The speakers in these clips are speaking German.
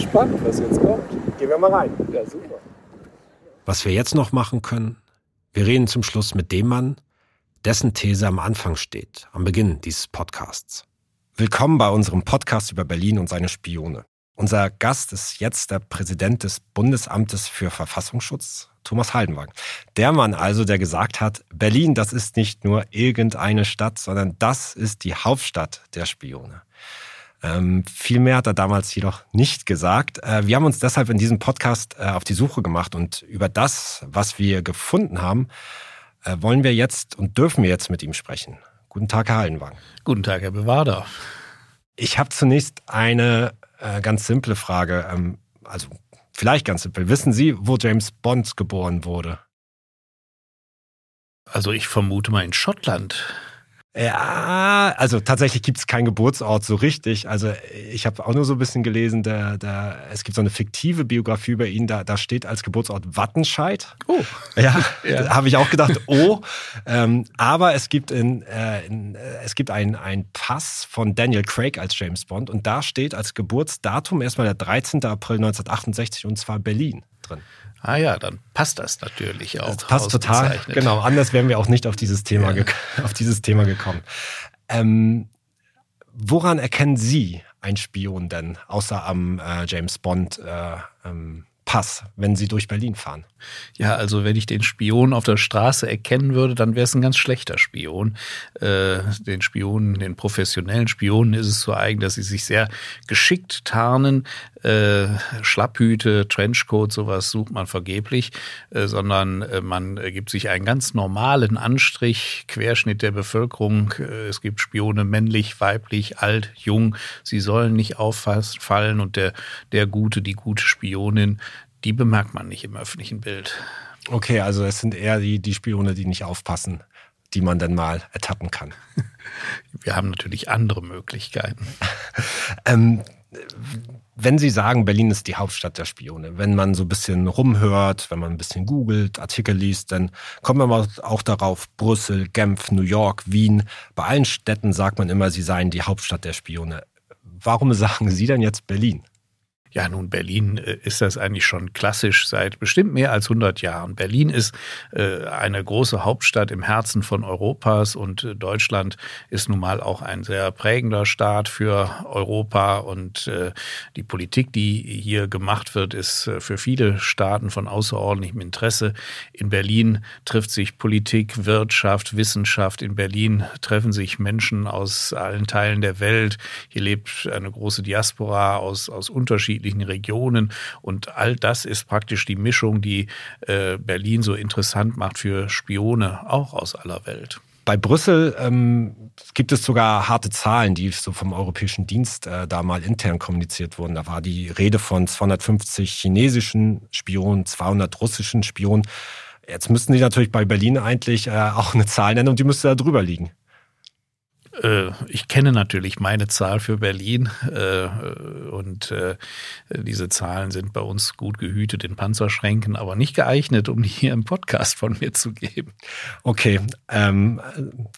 gespannt, was jetzt kommt. Gehen wir mal rein. Ja, super. Was wir jetzt noch machen können, wir reden zum Schluss mit dem Mann, dessen These am Anfang steht, am Beginn dieses Podcasts. Willkommen bei unserem Podcast über Berlin und seine Spione. Unser Gast ist jetzt der Präsident des Bundesamtes für Verfassungsschutz, Thomas Haldenwang. Der Mann also, der gesagt hat, Berlin, das ist nicht nur irgendeine Stadt, sondern das ist die Hauptstadt der Spione. Ähm, viel mehr hat er damals jedoch nicht gesagt. Äh, wir haben uns deshalb in diesem Podcast äh, auf die Suche gemacht und über das, was wir gefunden haben, äh, wollen wir jetzt und dürfen wir jetzt mit ihm sprechen. Guten Tag, Herr Haldenwang. Guten Tag, Herr Bewader. Ich habe zunächst eine äh, ganz simple Frage. Ähm, also vielleicht ganz simpel. Wissen Sie, wo James Bond geboren wurde? Also ich vermute mal in Schottland. Ja, also tatsächlich gibt es keinen Geburtsort so richtig. Also ich habe auch nur so ein bisschen gelesen, der, der, es gibt so eine fiktive Biografie über ihn, da, da steht als Geburtsort Wattenscheid. Oh. Ja, Ja. habe ich auch gedacht, oh. ähm, aber es gibt, in, äh, in, äh, es gibt einen Pass von Daniel Craig als James Bond und da steht als Geburtsdatum erstmal der 13. April 1968 und zwar Berlin drin. Ah ja, dann passt das natürlich auch. Das passt total. Genau, anders wären wir auch nicht auf dieses Thema, Ja. auf dieses Thema gekommen. Ähm, woran erkennen Sie einen Spion denn, außer am äh, James Bond äh, ähm, Pass, wenn Sie durch Berlin fahren? Ja, also wenn ich den Spion auf der Straße erkennen würde, dann wäre es ein ganz schlechter Spion. Äh, den Spionen, den professionellen Spionen ist es so eigen, dass sie sich sehr geschickt tarnen. Äh, Schlapphüte, Trenchcoat, sowas sucht man vergeblich, äh, sondern äh, man gibt sich einen ganz normalen Anstrich, Querschnitt der Bevölkerung. Äh, es gibt Spione männlich, weiblich, alt, jung. Sie sollen nicht auffallen und der, der Gute, die gute Spionin, die bemerkt man nicht im öffentlichen Bild. Okay, also es sind eher die, die Spione, die nicht aufpassen, die man dann mal ertappen kann. Wir haben natürlich andere Möglichkeiten. Ähm, wenn Sie sagen, Berlin ist die Hauptstadt der Spione, wenn man so ein bisschen rumhört, wenn man ein bisschen googelt, Artikel liest, dann kommt man mal auch darauf, Brüssel, Genf, New York, Wien. Bei allen Städten sagt man immer, sie seien die Hauptstadt der Spione. Warum sagen Sie denn jetzt Berlin? Ja, nun, Berlin äh, ist das eigentlich schon klassisch seit bestimmt mehr als 100 Jahren. Berlin ist äh, eine große Hauptstadt im Herzen von Europas und äh, Deutschland ist nun mal auch ein sehr prägender Staat für Europa und die Politik, die hier gemacht wird, ist für viele Staaten von außerordentlichem Interesse. In Berlin trifft sich Politik, Wirtschaft, Wissenschaft. In Berlin treffen sich Menschen aus allen Teilen der Welt. Hier lebt eine große Diaspora aus, aus unterschiedlichen Regionen. Und all das ist praktisch die Mischung, die äh, Berlin so interessant macht für Spione, auch aus aller Welt. Bei Brüssel ähm, gibt es sogar harte Zahlen, die so vom Europäischen Dienst äh, da mal intern kommuniziert wurden. Da war die Rede von 250 chinesischen Spionen, 200 russischen Spionen. Jetzt müssten die natürlich bei Berlin eigentlich äh, auch eine Zahl nennen und die müsste da drüber liegen. Äh, ich kenne natürlich meine Zahl für Berlin äh, und äh, diese Zahlen sind bei uns gut gehütet in Panzerschränken, aber nicht geeignet, um die hier im Podcast von mir zu geben. Okay, ähm,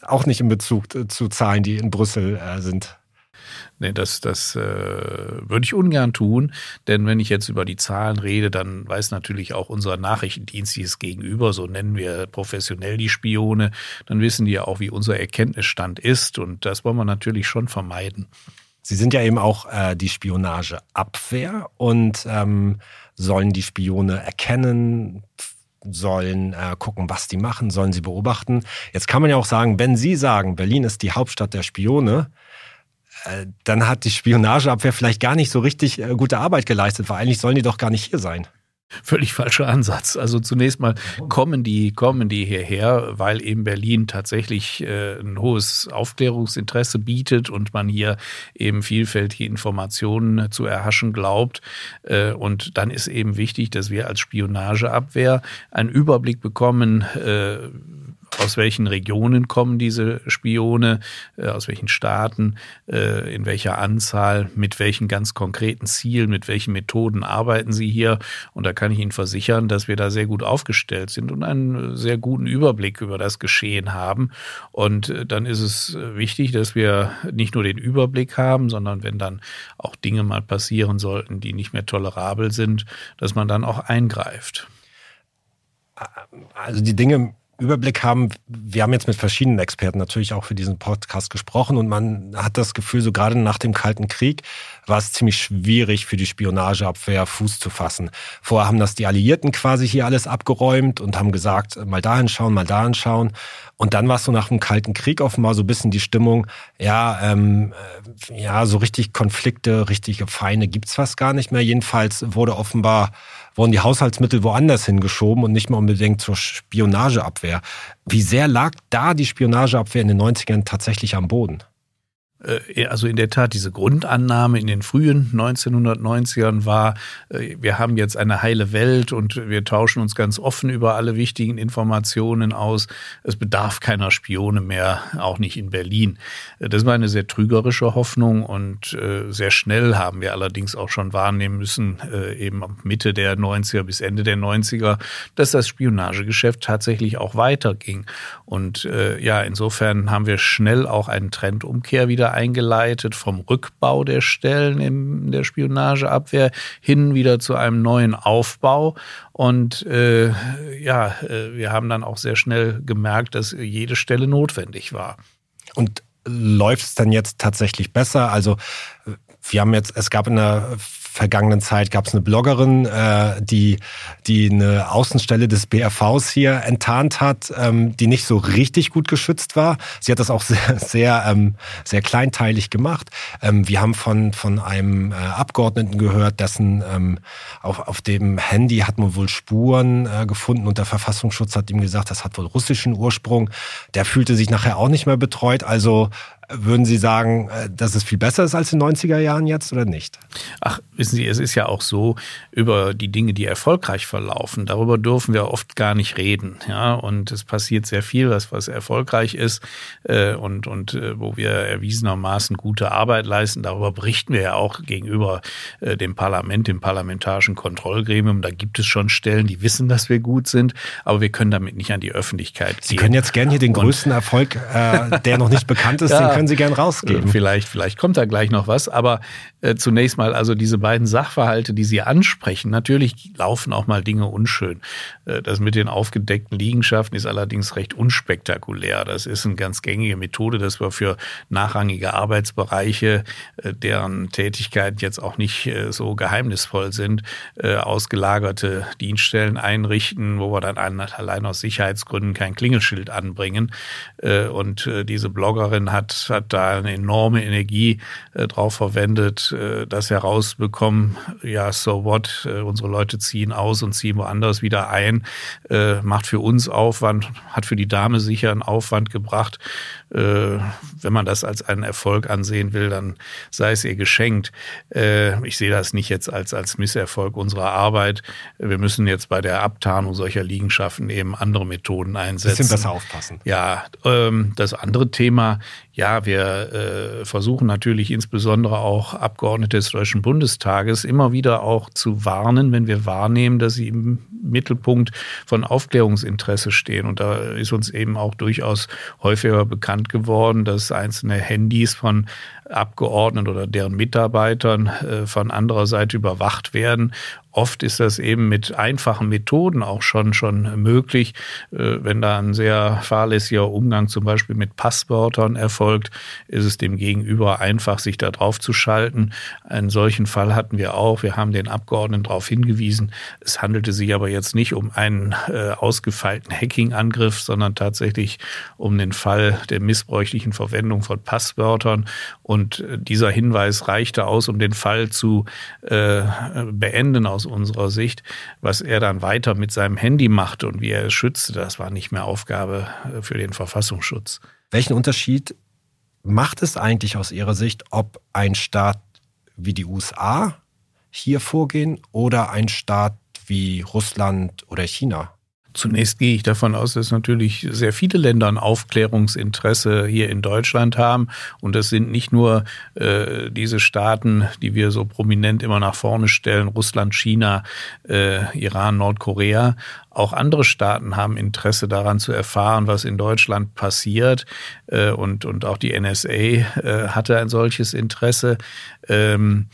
auch nicht in Bezug zu Zahlen, die in Brüssel äh, sind. Nee, das, das äh, würde ich ungern tun, denn wenn ich jetzt über die Zahlen rede, dann weiß natürlich auch unser Nachrichtendienst dieses Gegenüber, so nennen wir professionell die Spione, dann wissen die ja auch, wie unser Erkenntnisstand ist und das wollen wir natürlich schon vermeiden. Sie sind ja eben auch äh, die Spionageabwehr und ähm, sollen die Spione erkennen, sollen äh, gucken, was die machen, sollen sie beobachten. Jetzt kann man ja auch sagen, wenn Sie sagen, Berlin ist die Hauptstadt der Spione, dann hat die Spionageabwehr vielleicht gar nicht so richtig äh, gute Arbeit geleistet, weil eigentlich sollen die doch gar nicht hier sein. Völlig falscher Ansatz. Also zunächst mal kommen die, kommen die hierher, weil eben Berlin tatsächlich äh, ein hohes Aufklärungsinteresse bietet und man hier eben vielfältige Informationen zu erhaschen glaubt. Äh, und dann ist eben wichtig, dass wir als Spionageabwehr einen Überblick bekommen, äh, aus welchen Regionen kommen diese Spione, äh, aus welchen Staaten, äh, in welcher Anzahl, mit welchen ganz konkreten Zielen, mit welchen Methoden arbeiten sie hier. Und da kann ich Ihnen versichern, dass wir da sehr gut aufgestellt sind und einen sehr guten Überblick über das Geschehen haben. Und äh, dann ist es wichtig, dass wir nicht nur den Überblick haben, sondern wenn dann auch Dinge mal passieren sollten, die nicht mehr tolerabel sind, dass man dann auch eingreift. Also die Dinge Überblick haben, wir haben jetzt mit verschiedenen Experten natürlich auch für diesen Podcast gesprochen und man hat das Gefühl, so gerade nach dem Kalten Krieg war es ziemlich schwierig für die Spionageabwehr Fuß zu fassen. Vorher haben das die Alliierten quasi hier alles abgeräumt und haben gesagt, mal dahin schauen, mal dahin schauen. Und dann war es so nach dem Kalten Krieg offenbar so ein bisschen die Stimmung, ja, ähm, äh, ja, so richtig Konflikte, richtige Feinde gibt's fast gar nicht mehr. Jedenfalls wurde offenbar wurden die Haushaltsmittel woanders hingeschoben und nicht mehr unbedingt zur Spionageabwehr. Wie sehr lag da die Spionageabwehr in den 90ern tatsächlich am Boden? Äh, also in der Tat, diese Grundannahme in den frühen 1990ern war, äh, wir haben jetzt eine heile Welt und wir tauschen uns ganz offen über alle wichtigen Informationen aus. Es bedarf keiner Spione mehr, auch nicht in Berlin. Äh, das war eine sehr trügerische Hoffnung und sehr schnell haben wir allerdings auch schon wahrnehmen müssen, eben ab Mitte der 90er bis Ende der 90er, dass das Spionagegeschäft tatsächlich auch weiterging. Und ja, insofern haben wir schnell auch einen Trendumkehr wieder eingeleitet vom Rückbau der Stellen in der Spionageabwehr hin wieder zu einem neuen Aufbau. Und äh, ja, äh, wir haben dann auch sehr schnell gemerkt, dass jede Stelle notwendig war. Und läuft es dann jetzt tatsächlich besser? Also wir haben jetzt, es gab in der vergangenen Zeit gab es eine Bloggerin, äh, die, die eine Außenstelle des BRVs hier enttarnt hat, ähm, die nicht so richtig gut geschützt war. Sie hat das auch sehr, sehr, ähm, sehr kleinteilig gemacht. Ähm, wir haben von, von einem äh, Abgeordneten gehört, dessen ähm, auf, auf dem Handy hat man wohl Spuren äh, gefunden und der Verfassungsschutz hat ihm gesagt, das hat wohl russischen Ursprung. Der fühlte sich nachher auch nicht mehr betreut. Also würden Sie sagen, äh, dass es viel besser ist als in den 90er Jahren jetzt oder nicht? Ach, wissen Sie, es ist ja auch so, über die Dinge, die erfolgreich verlaufen, darüber dürfen wir oft gar nicht reden. Ja, und es passiert sehr viel, was, was erfolgreich ist äh, und, und äh, wo wir erwiesenermaßen gute Arbeit leisten. Darüber berichten wir ja auch gegenüber äh, dem Parlament, dem parlamentarischen Kontrollgremium. Da gibt es schon Stellen, die wissen, dass wir gut sind, aber wir können damit nicht an die Öffentlichkeit Sie gehen. Sie können jetzt gerne hier den größten Erfolg, äh, der noch nicht bekannt ist, ja, den können Sie gern rausgeben. Vielleicht, vielleicht kommt da gleich noch was. Aber äh, zunächst mal also diese beiden Sachverhalte, die Sie ansprechen. Natürlich laufen auch mal Dinge unschön. Äh, das mit den aufgedeckten Liegenschaften ist allerdings recht unspektakulär. Das ist eine ganz gängige Methode, dass wir für nachrangige Arbeitsbereiche, äh, deren Tätigkeiten jetzt auch nicht äh, so geheimnisvoll sind, äh, ausgelagerte Dienststellen einrichten, wo wir dann allein aus Sicherheitsgründen kein Klingelschild anbringen. Äh, und äh, diese Bloggerin hat hat da eine enorme Energie äh, drauf verwendet, äh, das herausbekommen, ja, so what, äh, unsere Leute ziehen aus und ziehen woanders wieder ein, äh, macht für uns Aufwand, hat für die Dame sicher einen Aufwand gebracht. Äh, wenn man das als einen Erfolg ansehen will, dann sei es ihr geschenkt. Äh, ich sehe das nicht jetzt als, als Misserfolg unserer Arbeit. Wir müssen jetzt bei der Abtarnung solcher Liegenschaften eben andere Methoden einsetzen. Bisschen besser aufpassen. Ja, ähm, das andere Thema, ja, wir äh, versuchen natürlich insbesondere auch Abgeordnete des Deutschen Bundestages immer wieder auch zu warnen, wenn wir wahrnehmen, dass sie im Mittelpunkt von Aufklärungsinteresse stehen. Und da ist uns eben auch durchaus häufiger bekannt geworden, dass einzelne Handys von Abgeordneten oder deren Mitarbeitern äh, von anderer Seite überwacht werden Oft ist das eben mit einfachen Methoden auch schon, schon möglich. Äh, wenn da ein sehr fahrlässiger Umgang zum Beispiel mit Passwörtern erfolgt, ist es dem Gegenüber einfach, sich da drauf zu schalten. Einen solchen Fall hatten wir auch. Wir haben den Abgeordneten darauf hingewiesen. Es handelte sich aber jetzt nicht um einen äh, ausgefeilten Hacking-Angriff, sondern tatsächlich um den Fall der missbräuchlichen Verwendung von Passwörtern. Und äh, dieser Hinweis reichte aus, um den Fall zu äh, beenden aus aus unserer Sicht. Was er dann weiter mit seinem Handy machte und wie er es schützte, das war nicht mehr Aufgabe äh, für den Verfassungsschutz. Welchen Unterschied macht es eigentlich aus Ihrer Sicht, ob ein Staat wie die USA hier vorgehen oder ein Staat wie Russland oder China? Zunächst gehe ich davon aus, dass natürlich sehr viele Länder ein Aufklärungsinteresse hier in Deutschland haben. Und das sind nicht nur äh, diese Staaten, die wir so prominent immer nach vorne stellen, Russland, China, äh, Iran, Nordkorea. Auch andere Staaten haben Interesse daran zu erfahren, was in Deutschland passiert. Äh, und, und auch die NSA äh, hatte ein solches Interesse. Ähm,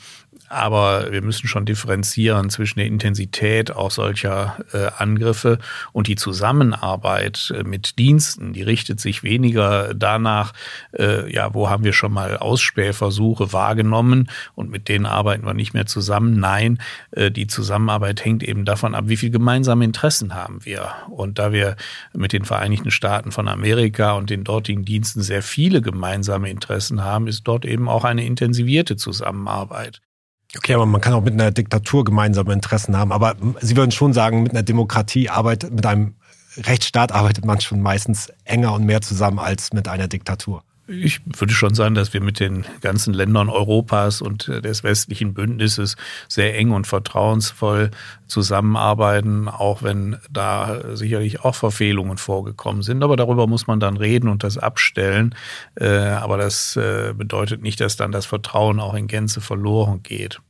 aber wir müssen schon differenzieren zwischen der Intensität auch solcher äh, Angriffe und die Zusammenarbeit äh, mit Diensten. Die richtet sich weniger danach, äh, ja, wo haben wir schon mal Ausspähversuche wahrgenommen und mit denen arbeiten wir nicht mehr zusammen. Nein, äh, die Zusammenarbeit hängt eben davon ab, wie viele gemeinsame Interessen haben wir. Und da wir mit den Vereinigten Staaten von Amerika und den dortigen Diensten sehr viele gemeinsame Interessen haben, ist dort eben auch eine intensivierte Zusammenarbeit. Okay, aber man kann auch mit einer Diktatur gemeinsame Interessen haben. Aber Sie würden schon sagen, mit einer Demokratie arbeitet, mit einem Rechtsstaat arbeitet man schon meistens enger und mehr zusammen als mit einer Diktatur. Ich würde schon sagen, dass wir mit den ganzen Ländern Europas und des westlichen Bündnisses sehr eng und vertrauensvoll zusammenarbeiten, auch wenn da sicherlich auch Verfehlungen vorgekommen sind. Aber darüber muss man dann reden und das abstellen. Äh, aber das äh, bedeutet nicht, dass dann das Vertrauen auch in Gänze verloren geht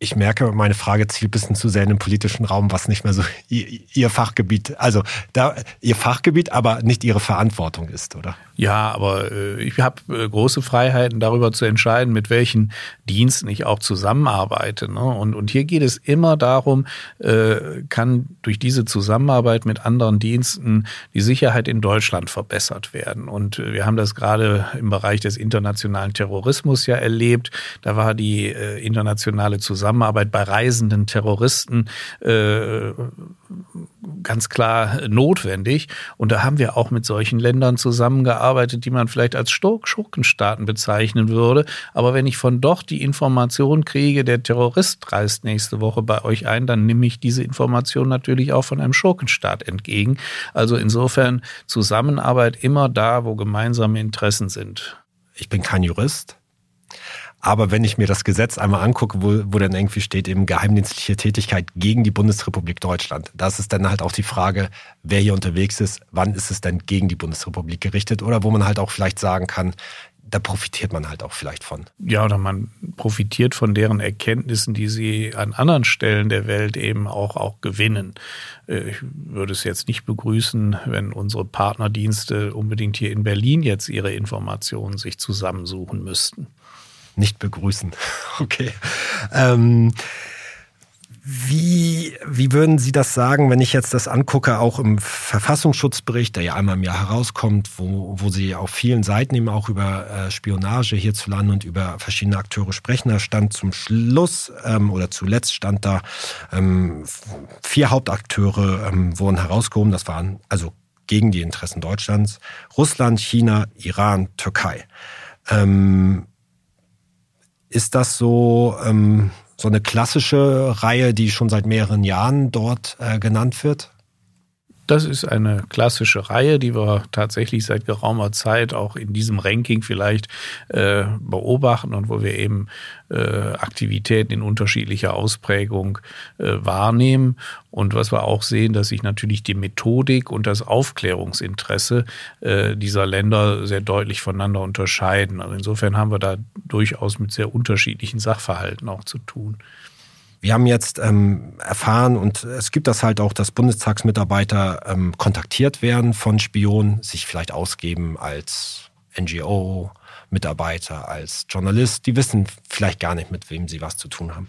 ich merke, meine Frage zielt ein bisschen zu sehr in den politischen Raum, was nicht mehr so ihr, Fachgebiet, also da ihr Fachgebiet, aber nicht ihre Verantwortung ist, oder? Ja, aber äh, ich habe äh, große Freiheiten darüber zu entscheiden, mit welchen Diensten ich auch zusammenarbeite. Ne? Und, und hier geht es immer darum, äh, kann durch diese Zusammenarbeit mit anderen Diensten die Sicherheit in Deutschland verbessert werden. Und wir haben das gerade im Bereich des internationalen Terrorismus ja erlebt. Da war die äh, internationale Zusammenarbeit Zusammenarbeit bei reisenden Terroristen äh, ganz klar notwendig. Und da haben wir auch mit solchen Ländern zusammengearbeitet, die man vielleicht als Schurkenstaaten bezeichnen würde. Aber wenn ich von dort die Information kriege, der Terrorist reist nächste Woche bei euch ein, dann nehme ich diese Information natürlich auch von einem Schurkenstaat entgegen. Also insofern Zusammenarbeit immer da, wo gemeinsame Interessen sind. Ich bin kein Jurist, aber wenn ich mir das Gesetz einmal angucke, wo, wo dann irgendwie steht eben geheimdienstliche Tätigkeit gegen die Bundesrepublik Deutschland, das ist dann halt auch die Frage, wer hier unterwegs ist, wann ist es denn gegen die Bundesrepublik gerichtet oder wo man halt auch vielleicht sagen kann, da profitiert man halt auch vielleicht von. Ja, oder man profitiert von deren Erkenntnissen, die sie an anderen Stellen der Welt eben auch, auch gewinnen. Äh, ich würde es jetzt nicht begrüßen, wenn unsere Partnerdienste unbedingt hier in Berlin jetzt ihre Informationen sich zusammensuchen müssten nicht begrüßen. Okay. Ähm, wie, wie würden Sie das sagen, wenn ich jetzt das angucke, auch im Verfassungsschutzbericht, der ja einmal im Jahr herauskommt, wo, wo Sie auf vielen Seiten eben auch über äh, Spionage hierzulande und über verschiedene Akteure sprechen. Da stand zum Schluss ähm, oder zuletzt stand da, ähm, vier Hauptakteure ähm, wurden herausgehoben. Das waren also gegen die Interessen Deutschlands. Russland, China, Iran, Türkei. Ähm, ist das so, ähm, so eine klassische Reihe, die schon seit mehreren Jahren dort äh, genannt wird? Das ist eine klassische Reihe, die wir tatsächlich seit geraumer Zeit auch in diesem Ranking vielleicht äh, beobachten und wo wir eben äh, Aktivitäten in unterschiedlicher Ausprägung äh, wahrnehmen. Und was wir auch sehen, dass sich natürlich die Methodik und das Aufklärungsinteresse äh, dieser Länder sehr deutlich voneinander unterscheiden. Also insofern haben wir da durchaus mit sehr unterschiedlichen Sachverhalten auch zu tun. Wir haben jetzt ähm, erfahren, und es gibt das halt auch, dass Bundestagsmitarbeiter ähm, kontaktiert werden von Spionen, sich vielleicht ausgeben als NGO, Mitarbeiter, als Journalist. Die wissen vielleicht gar nicht, mit wem sie was zu tun haben.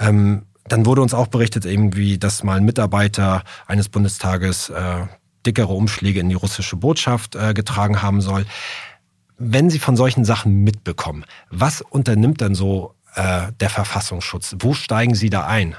Ähm, dann wurde uns auch berichtet, irgendwie, dass mal ein Mitarbeiter eines Bundestages äh, dickere Umschläge in die russische Botschaft äh, getragen haben soll. Wenn Sie von solchen Sachen mitbekommen, was unternimmt denn so äh, der Verfassungsschutz. Wo steigen Sie da ein?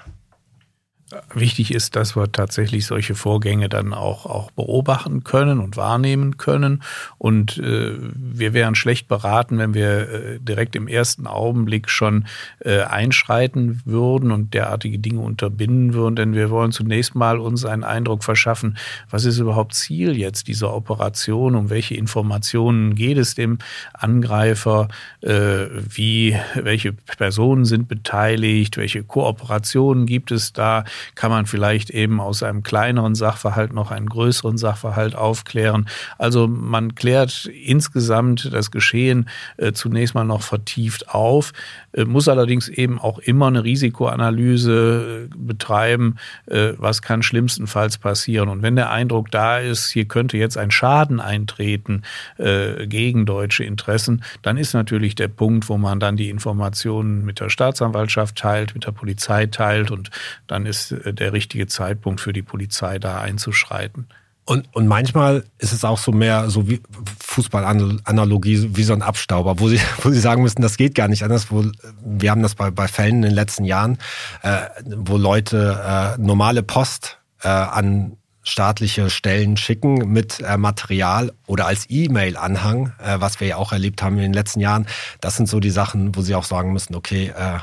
Wichtig ist, dass wir tatsächlich solche Vorgänge dann auch, auch beobachten können und wahrnehmen können. Und äh, wir wären schlecht beraten, wenn wir äh, direkt im ersten Augenblick schon äh, einschreiten würden und derartige Dinge unterbinden würden. Denn wir wollen zunächst mal uns einen Eindruck verschaffen, was ist überhaupt Ziel jetzt dieser Operation, um welche Informationen geht es dem Angreifer, äh, wie, welche Personen sind beteiligt, welche Kooperationen gibt es da kann man vielleicht eben aus einem kleineren Sachverhalt noch einen größeren Sachverhalt aufklären. Also man klärt insgesamt das Geschehen äh, zunächst mal noch vertieft auf, äh, muss allerdings eben auch immer eine Risikoanalyse äh, betreiben, was kann schlimmstenfalls passieren. Und wenn der Eindruck da ist, hier könnte jetzt ein Schaden eintreten gegen deutsche Interessen, dann ist natürlich der Punkt, wo man dann die Informationen mit der Staatsanwaltschaft teilt, mit der Polizei teilt und dann ist äh, der richtige Zeitpunkt für die Polizei da einzuschreiten. Und, und manchmal ist es auch so mehr so wie Fußballanalogie, wie so ein Abstauber, wo sie, wo sie sagen müssen, das geht gar nicht anders. Wo, wir haben das bei, bei Fällen in den letzten Jahren, äh, wo Leute äh, normale Post äh, an staatliche Stellen schicken mit äh, Material oder als E-Mail-Anhang, äh, was wir ja auch erlebt haben in den letzten Jahren. Das sind so die Sachen, wo sie auch sagen müssen, okay, äh,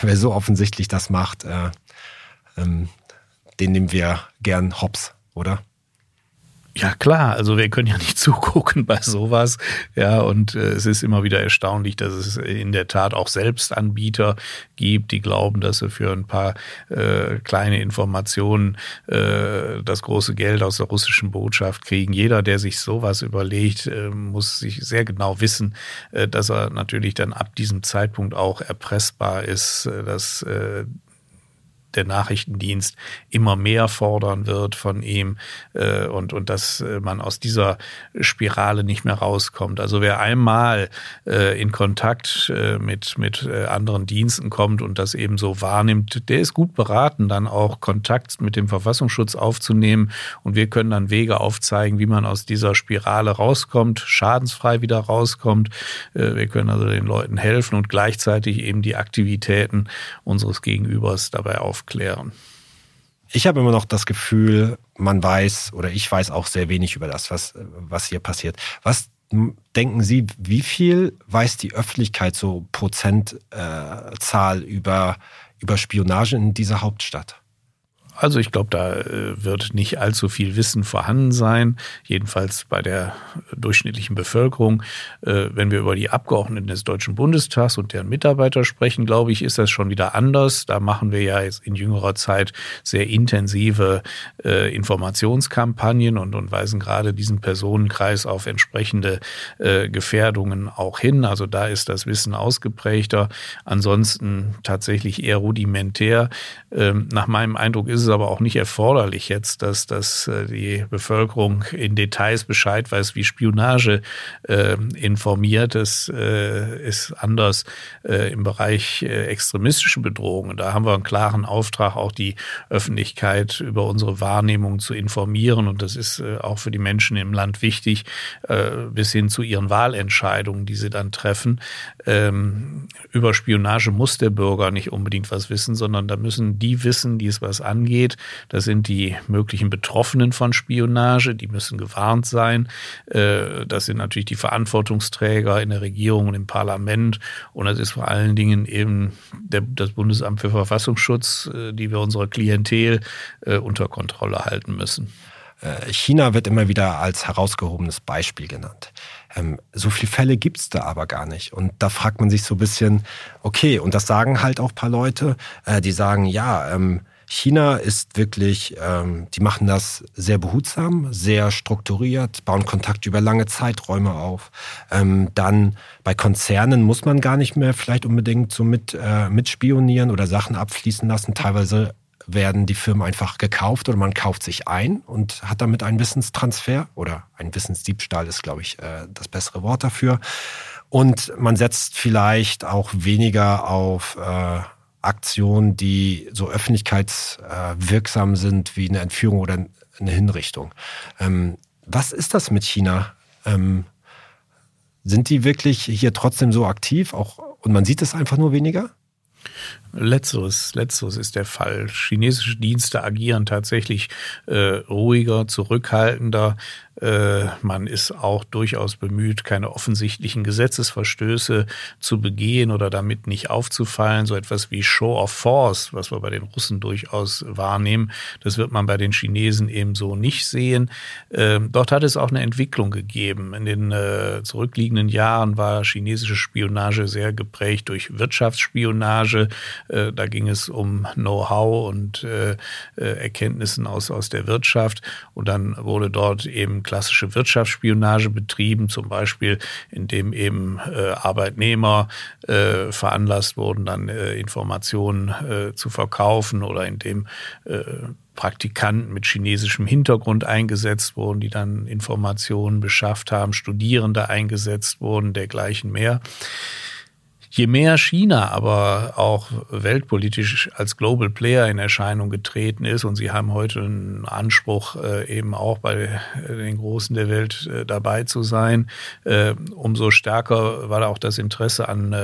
wer, so offensichtlich das macht, äh, ähm, den nehmen wir gern hops, oder? Ja klar, also wir können ja nicht zugucken bei sowas. Ja, und äh, es ist immer wieder erstaunlich, dass es in der Tat auch Selbstanbieter gibt, die glauben, dass sie für ein paar äh, kleine Informationen äh, das große Geld aus der russischen Botschaft kriegen. Jeder, der sich sowas überlegt, äh, muss sich sehr genau wissen, äh, dass er natürlich dann ab diesem Zeitpunkt auch erpressbar ist, äh, dass der Nachrichtendienst immer mehr fordern wird von ihm äh, und, und dass äh, man aus dieser Spirale nicht mehr rauskommt. Also wer einmal äh, in Kontakt äh, mit, mit äh, anderen Diensten kommt und das eben so wahrnimmt, der ist gut beraten, dann auch Kontakt mit dem Verfassungsschutz aufzunehmen und wir können dann Wege aufzeigen, wie man aus dieser Spirale rauskommt, schadensfrei wieder rauskommt. Äh, wir können also den Leuten helfen und gleichzeitig eben die Aktivitäten unseres Gegenübers dabei auf aufklären? Ich habe immer noch das Gefühl, man weiß oder ich weiß auch sehr wenig über das, was, was hier passiert. Was denken Sie, wie viel weiß die Öffentlichkeit so Prozentzahl äh, über, über Spionage in dieser Hauptstadt? Also ich glaube, da äh, wird nicht allzu viel Wissen vorhanden sein, jedenfalls bei der durchschnittlichen Bevölkerung. Äh, wenn wir über die Abgeordneten des Deutschen Bundestags und deren Mitarbeiter sprechen, glaube ich, ist das schon wieder anders. Da machen wir ja jetzt in jüngerer Zeit sehr intensive äh, Informationskampagnen und, und weisen gerade diesen Personenkreis auf entsprechende Gefährdungen auch hin. Also da ist das Wissen ausgeprägter. Ansonsten tatsächlich eher rudimentär. Ähm, nach meinem Eindruck ist es aber auch nicht erforderlich jetzt, dass, dass äh, die Bevölkerung in Details Bescheid weiß, wie Spionage äh, informiert. Das äh, ist anders äh, im Bereich äh, extremistische Bedrohungen. Da haben wir einen klaren Auftrag, auch die Öffentlichkeit über unsere Wahrnehmung zu informieren. Und das ist äh, auch für die Menschen im Land wichtig, bis hin zu ihren Wahlentscheidungen, die sie dann treffen. Ähm, über Spionage muss der Bürger nicht unbedingt was wissen, sondern da müssen die wissen, die es was angeht angeht. Das sind die möglichen Betroffenen von Spionage, die müssen gewarnt sein. Äh, das sind natürlich die Verantwortungsträger in der Regierung und im Parlament. Und das ist vor allen Dingen eben der, das Bundesamt für Verfassungsschutz, äh, die wir unsere Klientel äh, unter Kontrolle halten müssen. China wird immer wieder als herausgehobenes Beispiel genannt. Ähm, so viele Fälle gibt's da aber gar nicht. Und da fragt man sich so ein bisschen, okay, und das sagen halt auch paar Leute, die sagen, ja, ähm, China ist wirklich, ähm, die machen das sehr behutsam, sehr strukturiert, bauen Kontakt über lange Zeiträume auf. Ähm, dann bei Konzernen muss man gar nicht mehr vielleicht unbedingt so mit, äh, mitspionieren oder Sachen abfließen lassen. Teilweise werden die Firmen einfach gekauft oder man kauft sich ein und hat damit einen Wissenstransfer oder ein Wissensdiebstahl ist, glaube ich, äh, das bessere Wort dafür. Und man setzt vielleicht auch weniger auf äh, Aktionen, die so öffentlichkeitswirksam sind wie eine Entführung oder eine Hinrichtung. Ähm, was ist das mit China? Ähm, sind die wirklich hier trotzdem so aktiv? Auch, und man sieht es einfach nur weniger? Letzteres, letzteres ist der Fall. Chinesische Dienste agieren tatsächlich äh, ruhiger, zurückhaltender. Äh, man ist auch durchaus bemüht, keine offensichtlichen Gesetzesverstöße zu begehen oder damit nicht aufzufallen. So etwas wie Show of Force, was wir bei den Russen durchaus wahrnehmen, das wird man bei den Chinesen eben so nicht sehen. Äh, dort hat es auch eine Entwicklung gegeben. In den äh, zurückliegenden Jahren war chinesische Spionage sehr geprägt durch Wirtschaftsspionage. Äh, da ging es um Know-how und Erkenntnissen aus, aus der Wirtschaft. Und dann wurde dort eben klassische Wirtschaftsspionage betrieben, zum Beispiel indem eben äh, Arbeitnehmer äh, veranlasst wurden, dann äh, Informationen äh, zu verkaufen oder indem äh, Praktikanten mit chinesischem Hintergrund eingesetzt wurden, die dann Informationen beschafft haben, Studierende eingesetzt wurden, dergleichen mehr. Je mehr China aber auch weltpolitisch als Global Player in Erscheinung getreten ist und sie haben heute einen Anspruch, äh, eben auch bei den Großen der Welt äh, dabei zu sein, äh, umso stärker war da auch das Interesse an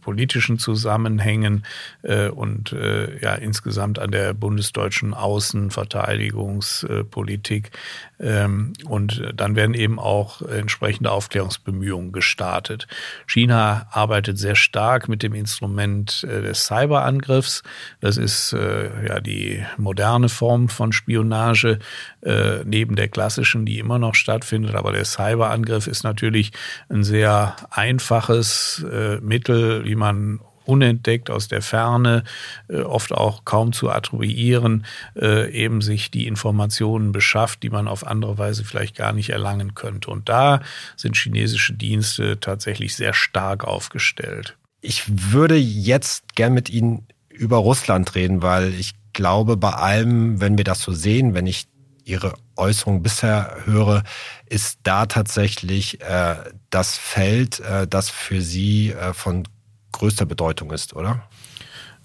politischen Zusammenhängen und ja insgesamt an der bundesdeutschen Außenverteidigungspolitik. Ähm, und dann werden eben auch entsprechende Aufklärungsbemühungen gestartet. China arbeitet sehr stark stark mit dem Instrument äh, des Cyberangriffs. Das ist äh, ja die moderne Form von Spionage äh, neben der klassischen, die immer noch stattfindet. Aber der Cyberangriff ist natürlich ein sehr einfaches Mittel, wie man unentdeckt aus der Ferne, oft auch kaum zu attribuieren, eben sich die Informationen beschafft, die man auf andere Weise vielleicht gar nicht erlangen könnte. Und da sind chinesische Dienste tatsächlich sehr stark aufgestellt. Ich würde jetzt gern mit Ihnen über Russland reden, weil ich glaube, bei allem, wenn wir das so sehen, wenn ich Ihre Äußerung bisher höre, ist da tatsächlich äh, das Feld, äh, das für Sie äh, von größter Bedeutung ist, oder?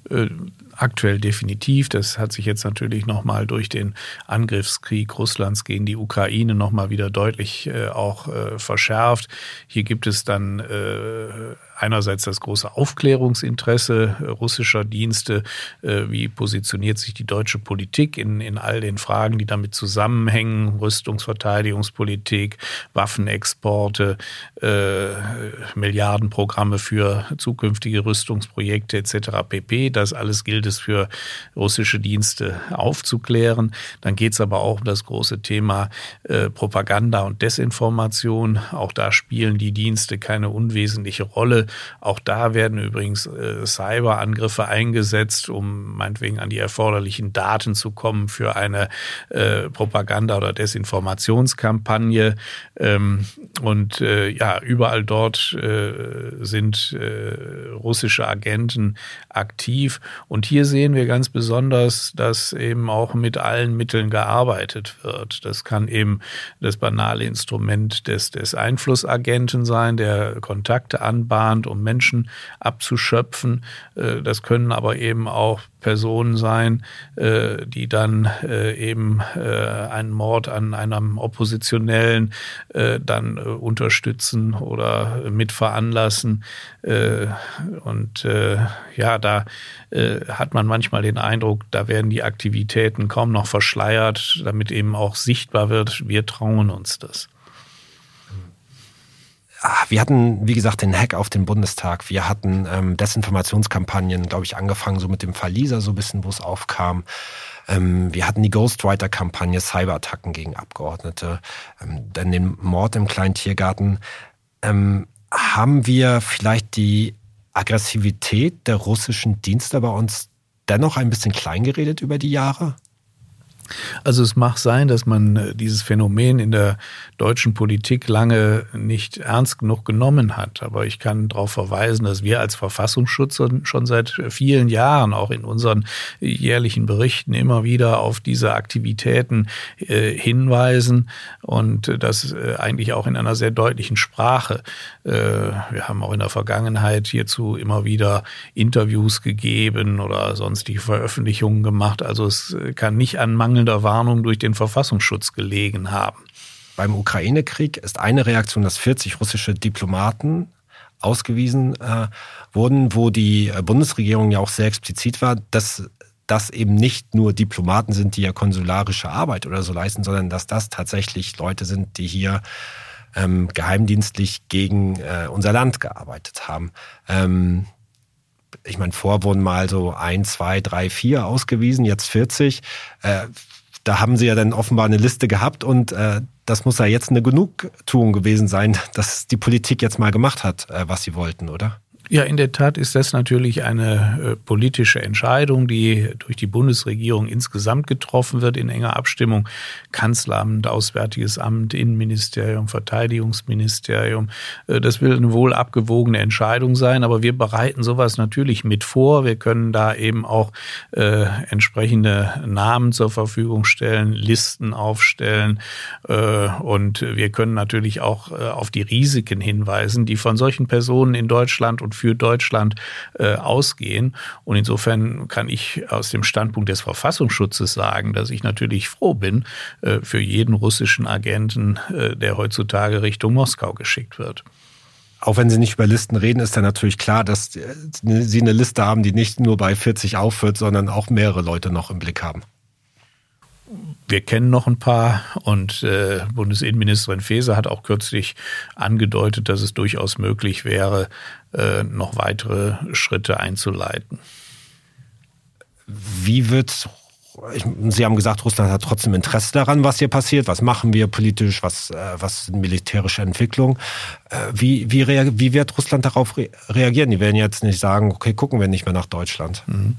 Äh, aktuell definitiv. Das hat sich jetzt natürlich nochmal durch den Angriffskrieg Russlands gegen die Ukraine nochmal wieder deutlich äh, auch äh, verschärft. Hier gibt es dann äh, einerseits das große Aufklärungsinteresse russischer Dienste, äh, wie positioniert sich die deutsche Politik in, in all den Fragen, die damit zusammenhängen, Rüstungsverteidigungspolitik, Waffenexporte, äh, Milliardenprogramme für zukünftige Rüstungsprojekte etc. pp. Das alles gilt es für russische Dienste aufzuklären. Dann geht es aber auch um das große Thema äh, Propaganda und Desinformation. Auch da spielen die Dienste keine unwesentliche Rolle. Auch da werden übrigens äh, Cyberangriffe eingesetzt, um meinetwegen an die erforderlichen Daten zu kommen für eine äh, Propaganda- oder Desinformationskampagne. Ähm, und äh, ja, überall dort äh, sind äh, russische Agenten aktiv. Und hier sehen wir ganz besonders, dass eben auch mit allen Mitteln gearbeitet wird. Das kann eben das banale Instrument des, des Einflussagenten sein, der Kontakte anbahnt Aufwand, um Menschen abzuschöpfen. Äh, das können aber eben auch Personen sein, äh, die dann äh, eben einen Mord an einem Oppositionellen dann unterstützen oder mitveranlassen. Und ja, da hat man manchmal den Eindruck, da werden die Aktivitäten kaum noch verschleiert, damit eben auch sichtbar wird, wir trauen uns das. Ah, wir hatten, wie gesagt, den Hack auf den Bundestag. Wir hatten ähm, Desinformationskampagnen, glaube ich, angefangen so mit dem Verlieser so ein bisschen, wo es aufkam. Ähm, wir hatten die Ghostwriter-Kampagne, Cyberattacken gegen Abgeordnete, ähm, dann den Mord im kleinen Tiergarten. Ähm, haben wir vielleicht die Aggressivität der russischen Dienste bei uns dennoch ein bisschen kleingeredet über die Jahre? Also es mag sein, dass man äh, dieses Phänomen in der deutschen Politik lange nicht ernst genug genommen hat. Aber ich kann darauf verweisen, dass wir als Verfassungsschutz schon seit vielen Jahren auch in unseren jährlichen Berichten immer wieder auf diese Aktivitäten äh, hinweisen und das äh, eigentlich auch in einer sehr deutlichen Sprache. wir haben auch in der Vergangenheit hierzu immer wieder Interviews gegeben oder sonstige Veröffentlichungen gemacht. Also es kann nicht an Mangel mangelnder Warnung durch den Verfassungsschutz gelegen haben. Beim Ukraine-Krieg ist eine Reaktion, dass 40 russische Diplomaten ausgewiesen äh, wurden, wo die äh, Bundesregierung ja auch sehr explizit war, dass das eben nicht nur Diplomaten sind, die ja konsularische Arbeit oder so leisten, sondern dass das tatsächlich Leute sind, die hier ähm, geheimdienstlich gegen äh, unser Land gearbeitet haben. Ähm, ich meine, vor wurden mal so ein, zwei, drei, vier ausgewiesen, jetzt 40. Äh, da haben sie ja dann offenbar eine Liste gehabt und äh, das muss ja jetzt eine Genugtuung gewesen sein, dass die Politik jetzt mal gemacht hat, äh, was sie wollten, oder? Ja, in der Tat ist das natürlich eine äh, politische Entscheidung, die durch die Bundesregierung insgesamt getroffen wird in enger Abstimmung. Kanzleramt, Auswärtiges Amt, Innenministerium, Verteidigungsministerium. Äh, das will eine wohl abgewogene Entscheidung sein, aber wir bereiten sowas natürlich mit vor. Wir können da eben auch äh, entsprechende Namen zur Verfügung stellen, Listen aufstellen äh, und wir können natürlich auch äh, auf die Risiken hinweisen, die von solchen Personen in Deutschland und für Deutschland äh, ausgehen. Und insofern kann ich aus dem Standpunkt des Verfassungsschutzes sagen, dass ich natürlich froh bin äh, für jeden russischen Agenten, äh, der heutzutage Richtung Moskau geschickt wird. Auch wenn Sie nicht über Listen reden, ist dann natürlich klar, dass äh, Sie eine Liste haben, die nicht nur bei 40 aufhört, sondern auch mehrere Leute noch im Blick haben wir kennen noch ein paar und äh, Bundesinnenministerin Faeser hat auch kürzlich angedeutet, dass es durchaus möglich wäre, noch weitere Schritte einzuleiten. Wie wird Sie haben gesagt, Russland hat trotzdem Interesse daran, was hier passiert. Was machen wir politisch? Was, äh, was sind militärische Entwicklungen? Äh, wie, wie, wie wird Russland darauf reagieren? Die werden jetzt nicht sagen, okay, gucken wir nicht mehr nach Deutschland. Mhm.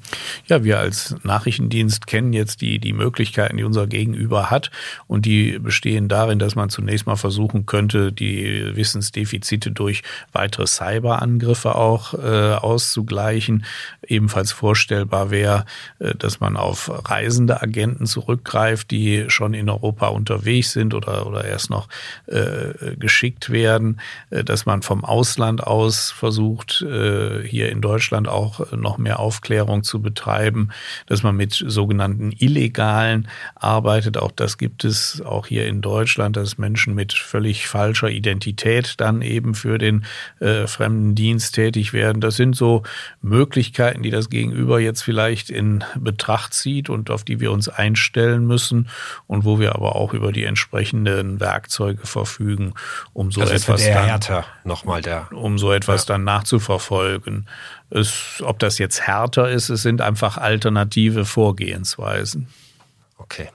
Ja, wir als Nachrichtendienst kennen jetzt die, die Möglichkeiten, die unser Gegenüber hat. Und die bestehen darin, dass man zunächst mal versuchen könnte, die Wissensdefizite durch weitere Cyberangriffe auch äh, auszugleichen. Ebenfalls vorstellbar wäre, äh, dass man auf Reisen reisende Agenten zurückgreift, die schon in Europa unterwegs sind oder, oder erst noch äh, geschickt werden, äh, dass man vom Ausland aus versucht, äh, hier in Deutschland auch noch mehr Aufklärung zu betreiben, dass man mit sogenannten Illegalen arbeitet. Auch das gibt es auch hier in Deutschland, dass Menschen mit völlig falscher Identität dann eben für den äh, fremden Dienst tätig werden. Das sind so Möglichkeiten, die das Gegenüber jetzt vielleicht in Betracht zieht und auf auf die wir uns einstellen müssen und wo wir aber auch über die entsprechenden Werkzeuge verfügen, um so also etwas dann, härter nochmal der, um so etwas ja. dann nachzuverfolgen. Es, ob das jetzt härter ist, es sind einfach alternative Vorgehensweisen. Okay.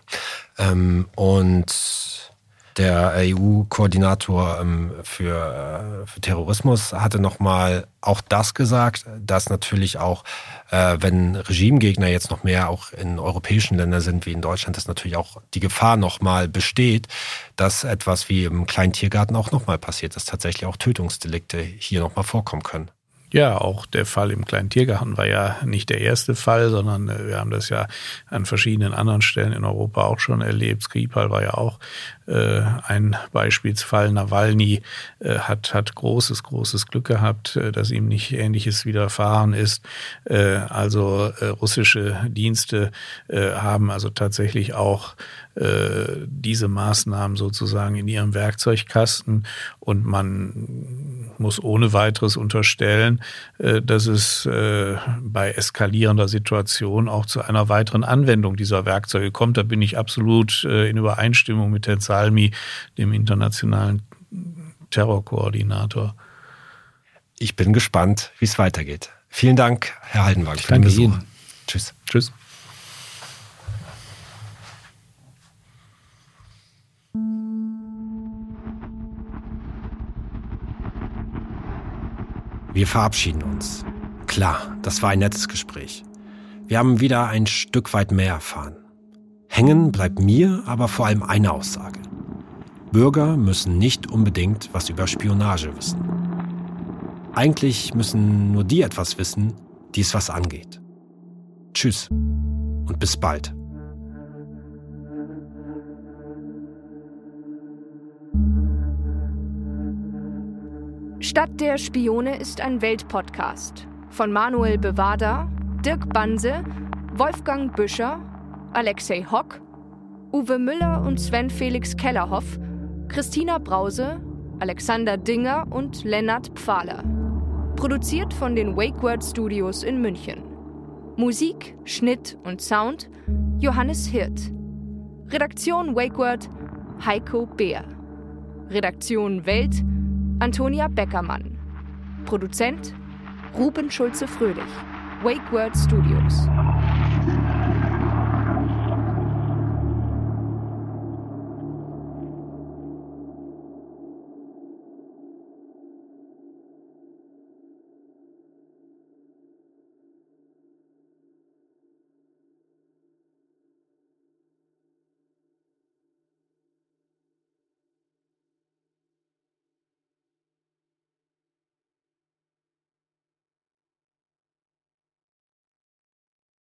Ähm, und der EU-Koordinator ähm, für, äh, für Terrorismus hatte nochmal auch das gesagt, dass natürlich auch, äh, wenn Regimegegner jetzt noch mehr auch in europäischen Ländern sind wie in Deutschland, dass natürlich auch die Gefahr nochmal besteht, dass etwas wie im kleinen Tiergarten auch nochmal passiert, dass tatsächlich auch Tötungsdelikte hier nochmal vorkommen können. Ja, auch der Fall im kleinen Tiergarten war ja nicht der erste Fall, sondern äh, wir haben das ja an verschiedenen anderen Stellen in Europa auch schon erlebt. Skripal war ja auch äh, ein Beispielsfall. Nawalny äh, hat, hat großes, großes Glück gehabt, äh, dass ihm nicht Ähnliches widerfahren ist. Äh, also äh, russische Dienste haben also tatsächlich auch diese Maßnahmen sozusagen in ihrem Werkzeugkasten und man muss ohne weiteres unterstellen, äh, dass es äh, bei eskalierender Situation auch zu einer weiteren Anwendung dieser Werkzeuge kommt. Da bin ich absolut in Übereinstimmung mit Herrn Salmi, dem internationalen Terrorkoordinator. Ich bin gespannt, wie es weitergeht. Vielen Dank, Herr Haldenwang, für den Besuch. Ihnen. Tschüss. Tschüss. Wir verabschieden uns. Klar, das war ein nettes Gespräch. Wir haben wieder ein Stück weit mehr erfahren. Hängen bleibt mir aber vor allem eine Aussage. Bürger müssen nicht unbedingt was über Spionage wissen. Eigentlich müssen nur die etwas wissen, die es was angeht. Tschüss und bis bald. Stadt der Spione ist ein Weltpodcast von Manuel Bewada, Dirk Banse, Wolfgang Büscher, Alexei Hock, Uwe Müller und Sven Felix Kellerhoff, Christina Brause, Alexander Dinger und Lennart Pfahler. Produziert von den WakeWord Studios in München. Musik, Schnitt und Sound Johannes Hirt. Redaktion WakeWord Heiko Beer. Redaktion Welt Antonia Beckermann. Produzent Ruben Schulze-Fröhlich. Wake Word Studios.